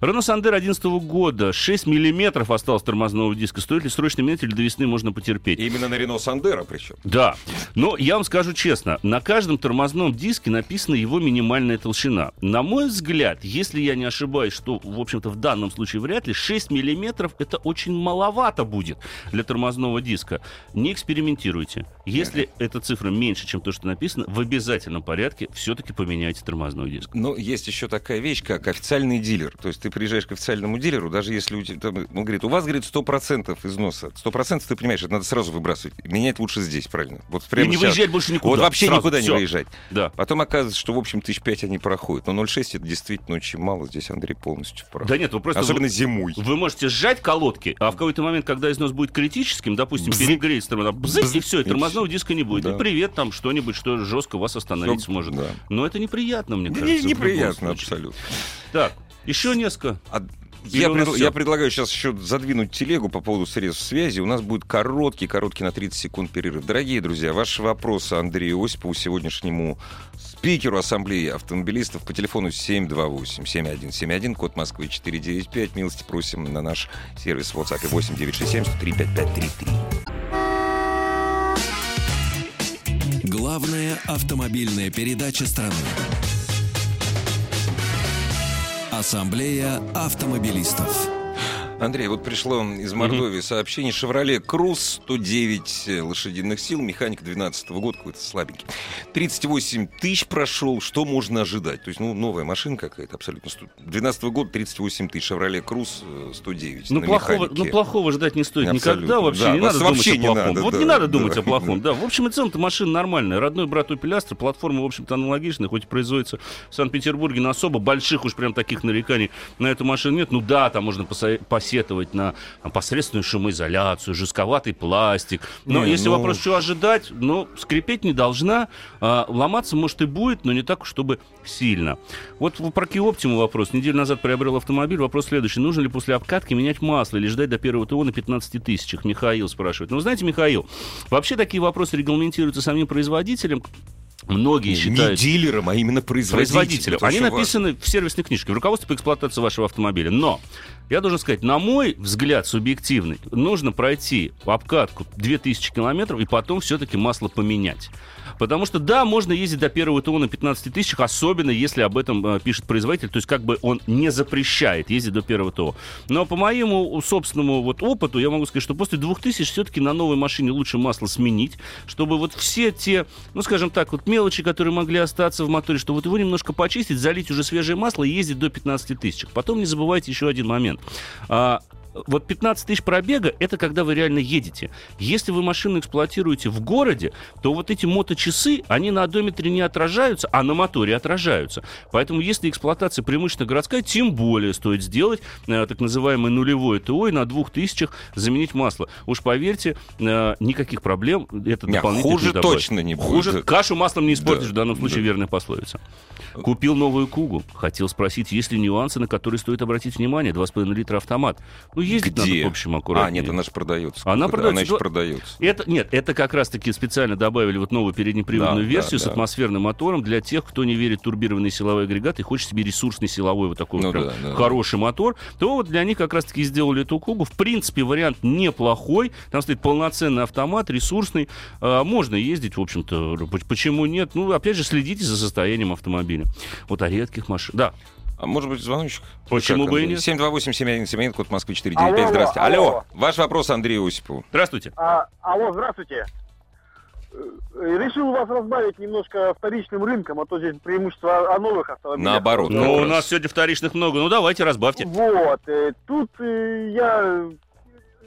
Рено Сандер 11 года, 6 миллиметров осталось тормозного диска. Стоит ли срочно менять или до весны можно потерпеть? Именно на Рено Сандера причем. Да, но я вам скажу честно, на каждом тормозном диске написана его минимальная толщина. На мой взгляд, если я не ошибаюсь, что, в общем-то, в данном случае вряд ли, 6 миллиметров это очень маловато будет для тормозного диска. Не экспериментируйте. Если эта цифра меньше, чем то, что написано, в обязательном порядке все-таки поменяйте тормозной диск. Но есть еще такая вещь, как официальный дилер. То есть ты приезжаешь к официальному дилеру, даже если у тебя, там, он говорит, у вас, говорит, 100% износа. 100% ты понимаешь, это надо сразу выбрасывать. Менять лучше здесь, правильно? Вот И прямо не сейчас. выезжать больше никуда. Вот вообще Сразу, никуда всё. не выезжать. Да. Потом оказывается, что, в общем, тысяч пять они проходят. Но 0,6 это действительно очень мало. Здесь Андрей полностью прав. Да нет, вы просто... Особенно зимой. Вы можете сжать колодки, а в какой-то момент, когда износ будет критическим, допустим, перегреется, бзык, Бзз. и все, и И тормозного диска не будет. Да. И привет, там что-нибудь, что жестко вас остановить Всё, сможет. да. Но это неприятно, мне Не- кажется. неприятно абсолютно. Так, еще несколько. А Или Я, пред- я предлагаю сейчас еще задвинуть телегу по поводу средств связи. У нас будет короткий, короткий на 30 секунд перерыв. Дорогие друзья, ваши вопросы Андрею Осипову, сегодняшнему спикеру Ассамблеи автомобилистов по телефону 728-7171, код Москвы 495. Милости просим на наш сервис в WhatsApp 8967 103 5533. Главная автомобильная передача страны. Ассамблея автомобилистов. Андрей, вот пришло из Мордовии сообщение. «Шевроле Круз» 109 лошадиных сил, механик 12 года, какой-то слабенький. 38 тысяч прошел, что можно ожидать? То есть, ну, новая машина какая-то абсолютно. 12 года 38 тысяч, «Шевроле Круз» э, 109 Ну на плохого, механике. ну, плохого ждать не стоит Абсолютно. никогда. Вообще Да, не надо думать вообще о не плохом. надо, вот да, не надо да. думать о плохом. Да. В общем и целом-то машина нормальная. Родной брат у Пилястра, платформа, в общем-то, аналогичная, хоть и производится в Санкт-Петербурге, но особо больших уж прям таких нареканий на эту машину нет. Ну да, там можно поса- посетовать на посредственную шумоизоляцию, жестковатый пластик. Но Не, если ну- вопрос, что ожидать, ну, скрипеть не должна. А, ломаться, может, и будет, но не так, чтобы сильно. Вот про Optima вопрос. Неделю назад приобрел автомобиль. Вопрос следующий. Нужно ли после обкатки менять масло или ждать до первого ТО на 15 тысячах? Михаил спрашивает. Ну, знаете, Михаил, вообще такие вопросы регламентируются самим производителем. Многие Не считают... дилером, а именно производителем. производителем. Они написаны в сервисной книжке, в руководстве по эксплуатации вашего автомобиля. Но, я должен сказать, на мой взгляд субъективный, нужно пройти обкатку 2000 километров и потом все-таки масло поменять. Потому что, да, можно ездить до первого ТО на 15 тысячах, особенно если об этом э, пишет производитель, то есть как бы он не запрещает ездить до первого ТО. Но по моему собственному вот опыту я могу сказать, что после 2000 все-таки на новой машине лучше масло сменить, чтобы вот все те, ну скажем так, вот мелочи, которые могли остаться в моторе, что вот его немножко почистить, залить уже свежее масло и ездить до 15 тысяч. Потом не забывайте еще один момент. Вот 15 тысяч пробега это когда вы реально едете. Если вы машину эксплуатируете в городе, то вот эти моточасы, они на одометре не отражаются, а на моторе отражаются. Поэтому если эксплуатация преимущественно городская, тем более стоит сделать э, так называемое нулевое ТО и на двух тысячах заменить масло. Уж поверьте, э, никаких проблем это Не, дополнительно хуже не добавит. точно не будет. Хуже кашу маслом не испортишь, Да, в данном случае да. верная пословица. Купил новую Кугу. Хотел спросить, есть ли нюансы, на которые стоит обратить внимание. 2,5 литра автомат. Ну, ездить надо, Где? в общем, аккуратнее. А, нет, она же продается. Она продается. Она еще продается. Это, нет, это как раз-таки специально добавили вот новую переднеприводную Да, версию да, с да. атмосферным мотором для тех, кто не верит в турбированный силовой агрегат и хочет себе ресурсный силовой вот такой Ну вот прям да, да, хороший мотор, то вот для них как раз-таки сделали эту Кугу. В принципе, вариант неплохой. Там стоит полноценный автомат, ресурсный. А, можно ездить, в общем-то. Почему нет? Ну, опять же, следите за состоянием автомобиля. Вот о редких машинах. Да, А может быть, звоночек? Почему бы и нет? 728-7171, код Москвы 495. Алло, Здравствуйте. алло. Алло, ваш вопрос Андрею Осипову. здравствуйте. А, алло, здравствуйте. Э, Решил вас разбавить немножко вторичным рынком, а то здесь преимущество о новых автомобилях. Наоборот. Ну, у раз. нас сегодня вторичных много. Ну, давайте, разбавьте. Вот. э, Тут э, я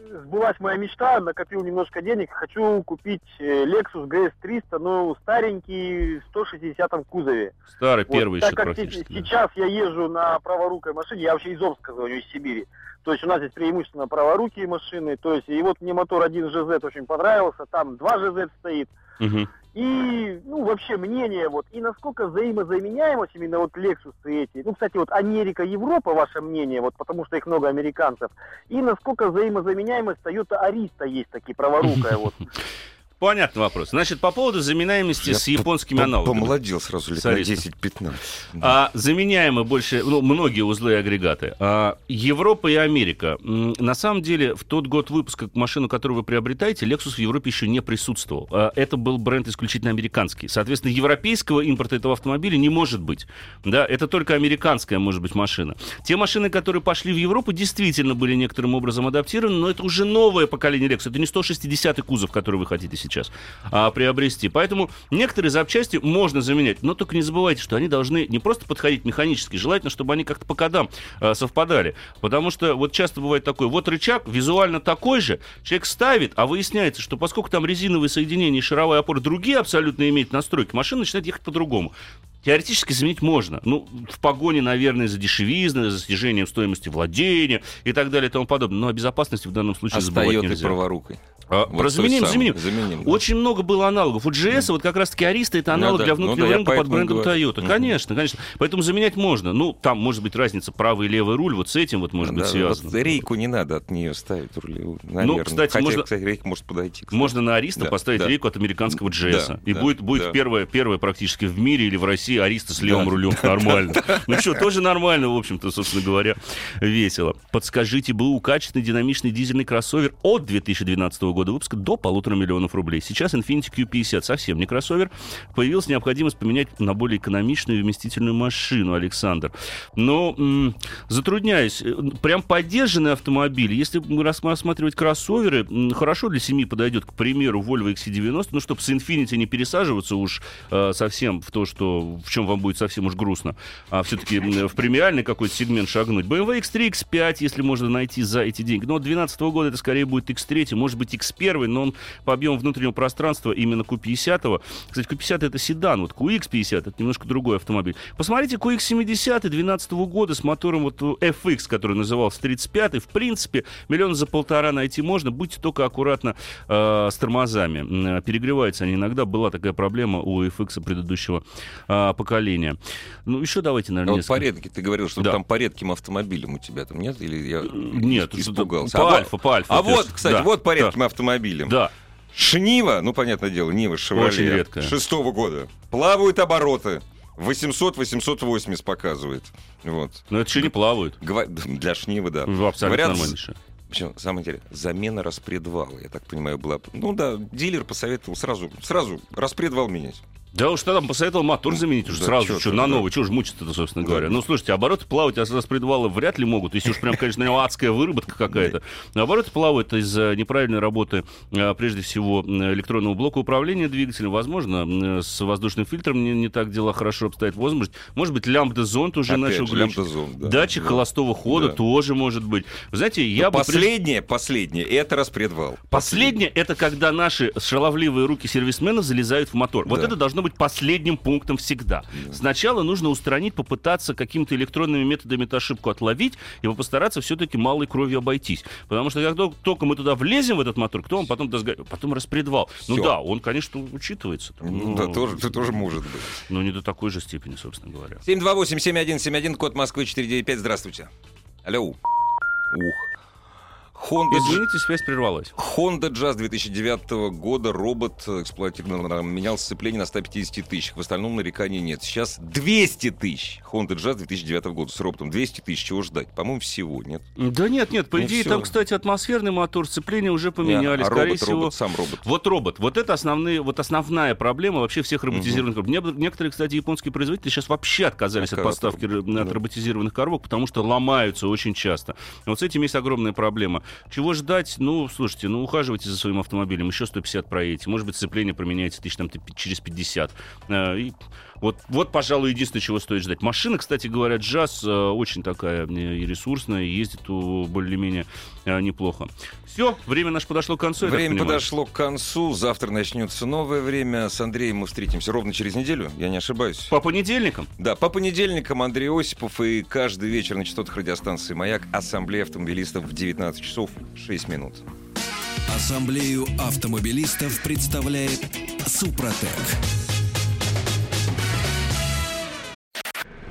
сбылась моя мечта, накопил немножко денег, хочу купить э, Lexus GS300, ну, старенький, в 160 кузове. Старый, Вот, первый так еще как практически. се- сейчас я езжу на праворукой машине, я вообще из Омска звоню, из Сибири. То есть у нас здесь преимущественно праворукие машины. То есть, и вот мне мотор 1 GZ очень понравился, там 2 GZ стоит. Мгм. И, ну, вообще мнение, вот, и насколько взаимозаменяемость именно вот Lexus и эти, ну, кстати, вот Америка, Европа, ваше мнение, вот, потому что их много американцев, и насколько взаимозаменяемость Toyota Arista есть такие, праворукая, вот. Понятный вопрос. Значит, по поводу заменяемости Я с японскими по- аналогами. Помолодел сразу лет С на Аристом. 10-15. А заменяемы больше, ну, многие узлы и агрегаты. А, Европа и Америка. На самом деле, в тот год выпуска машину, которую вы приобретаете, Lexus в Европе еще не присутствовал. А, Это был бренд исключительно американский. Соответственно, европейского импорта этого автомобиля не может быть. Да, это только американская, может быть, машина. Те машины, которые пошли в Европу, действительно были некоторым образом адаптированы, но это уже новое поколение Lexus. Это не 160-й кузов, который вы хотите сейчас а, приобрести. Поэтому некоторые запчасти можно заменять, но только не забывайте, что они должны не просто подходить механически, желательно, чтобы они как-то по кодам а, совпадали. Потому что вот часто бывает такое, вот рычаг визуально такой же, человек ставит, а выясняется, что поскольку там резиновые соединения и шаровая опора другие абсолютно имеют настройки, машина начинает ехать по-другому. Теоретически заменить можно. Ну, в погоне, наверное, за дешевизной, за снижением стоимости владения и так далее и тому подобное. Но о безопасности в данном случае с забывать нельзя. праворукой. А, Вот заменим, заменим. Заменим, да. Очень много было аналогов. У GS, вот как раз-таки Ариста, это Ну аналог да, для ну да, внутреннего рынка под брендом говорю. Toyota. Мгм. Конечно, конечно. Поэтому заменять можно. Ну, там может быть разница правый и левый руль, вот с этим вот может быть Да, связано. вот рейку не надо от нее ставить, рулевую, наверное. кстати, Хотя, можно- кстати, рейка может подойти. кстати. Можно на Ариста Да, поставить да. рейку от американского GS. Да, и да, будет, будет да. первое, первое практически в мире или в России Ариста с левым Да. рулем нормально. Ну что, тоже нормально, в общем-то, собственно говоря, весело. Подскажите, был качественный динамичный дизельный кроссовер от 2012 года выпуска до полутора миллионов рублей. Сейчас Infiniti Q50 совсем не кроссовер. Появилась необходимость поменять на более экономичную и вместительную машину, Александр. Но м, затрудняюсь. Э, Прям поддержанный автомобиль, если мы рас- рассматривать кроссоверы, м, хорошо для семьи подойдет, к примеру, Volvo XC90, ну, чтобы с Infiniti не пересаживаться уж э, совсем в то, что в чем вам будет совсем уж грустно, а все-таки в премиальный какой-то сегмент шагнуть. BMW X3, X5, если можно найти за эти деньги. Но от 2012 года это скорее будет X3, может быть X1, но он по объему внутреннего пространства именно Q50. Кстати, Q50 это седан, вот QX50 это немножко другой автомобиль. Посмотрите QX70 2012 года с мотором вот FX, который назывался 35 в принципе, миллион за полтора найти можно, будьте только аккуратно э, с тормозами. М, Перегреваются они иногда, была такая проблема у FX предыдущего э, поколения. Ну, еще давайте, А наверное, вот по редке, ты говорил, что Да. там по редким автомобилям у тебя там нет? Или я Нет, испугался? По а Альфа, по Альфа. а вот, кстати, да, вот по да, редким автомобилям. Да, Шнива, ну, понятное дело, Нива Шевроле. Очень редкая. Шестого года. Плавают обороты. 800-880 показывает. Вот. но это еще не плавают. Гва- Для Шнивы, да. Ну, Абсолютно Говорят, нормально. Причем, самое интересное, замена распредвала, я так понимаю, была... Ну да, дилер посоветовал сразу, сразу распредвал менять. Да уж тогда посоветовал мотор заменить уже Да, сразу, что ты, на да. новый, что ж мучиться-то, собственно Да. говоря. Ну, слушайте, обороты плавать а с распредвала вряд ли могут, если уж прям, конечно, на него адская выработка какая-то. Но обороты плавают из-за неправильной работы, а, прежде всего, электронного блока управления двигателем. Возможно, с воздушным фильтром не, не так дела хорошо обстоят. Быть, может быть лямбда-зонд уже Опять начал же, глючить. да. Датчик Да. холостого хода Да. тоже может быть. Вы знаете, я Но бы... последнее, последнее, это распредвал. Последнее это когда наши шаловливые руки сервисменов залезают в мотор. Вот Да. это должно быть последним пунктом всегда. Сначала нужно устранить, попытаться какими-то электронными методами эту ошибку отловить и постараться все-таки малой кровью обойтись. Потому что когда только мы туда влезем в этот мотор, кто он потом га- потом распредвал. Ну Всё. да, он, конечно, учитывается. Ну, но- да, тоже, это тоже может быть. Но не до такой же степени, собственно говоря. 728-7171, код Москвы 495, здравствуйте. Алло. Ух. Honda, Извините, связь прервалась. Honda Jazz 2009 года, робот эксплуатирован, менял сцепление на 150 тысяч. В остальном нареканий нет. Сейчас 200 тысяч. Honda Jazz 2009 года с роботом. 200 тысяч. Чего ждать? По-моему, всего, нет? Да нет, нет, по Ну, идее, всё. там, кстати, атмосферный мотор, сцепление уже поменяли. а Скорее робот, всего, робот, сам робот. Вот робот. Вот это основные, вот основная проблема вообще всех роботизированных коробок. Мне- Некоторые, кстати, японские производители сейчас вообще отказались от Отказываются. поставки от роботизированных коробок, потому что ломаются очень часто. Вот с этим есть огромная проблема. Чего ждать? Ну, слушайте, ну, ухаживайте за своим автомобилем, еще 150 проедете. Может быть, сцепление променяется тысяч там через 50. Э, и вот, вот, пожалуй, единственное, чего стоит ждать. Машина, кстати говоря, джаз э, очень такая и ресурсная, ездит более-менее неплохо. Все, время наше подошло к концу. Время подошло к концу. Завтра начнется новое время. С Андреем мы встретимся ровно через неделю, я не ошибаюсь. По понедельникам? Да, по понедельникам Андрей Осипов и каждый вечер на частотах радиостанции «Маяк» Ассамблея автомобилистов в 19 часов 6 минут. Ассамблею автомобилистов представляет Супротек.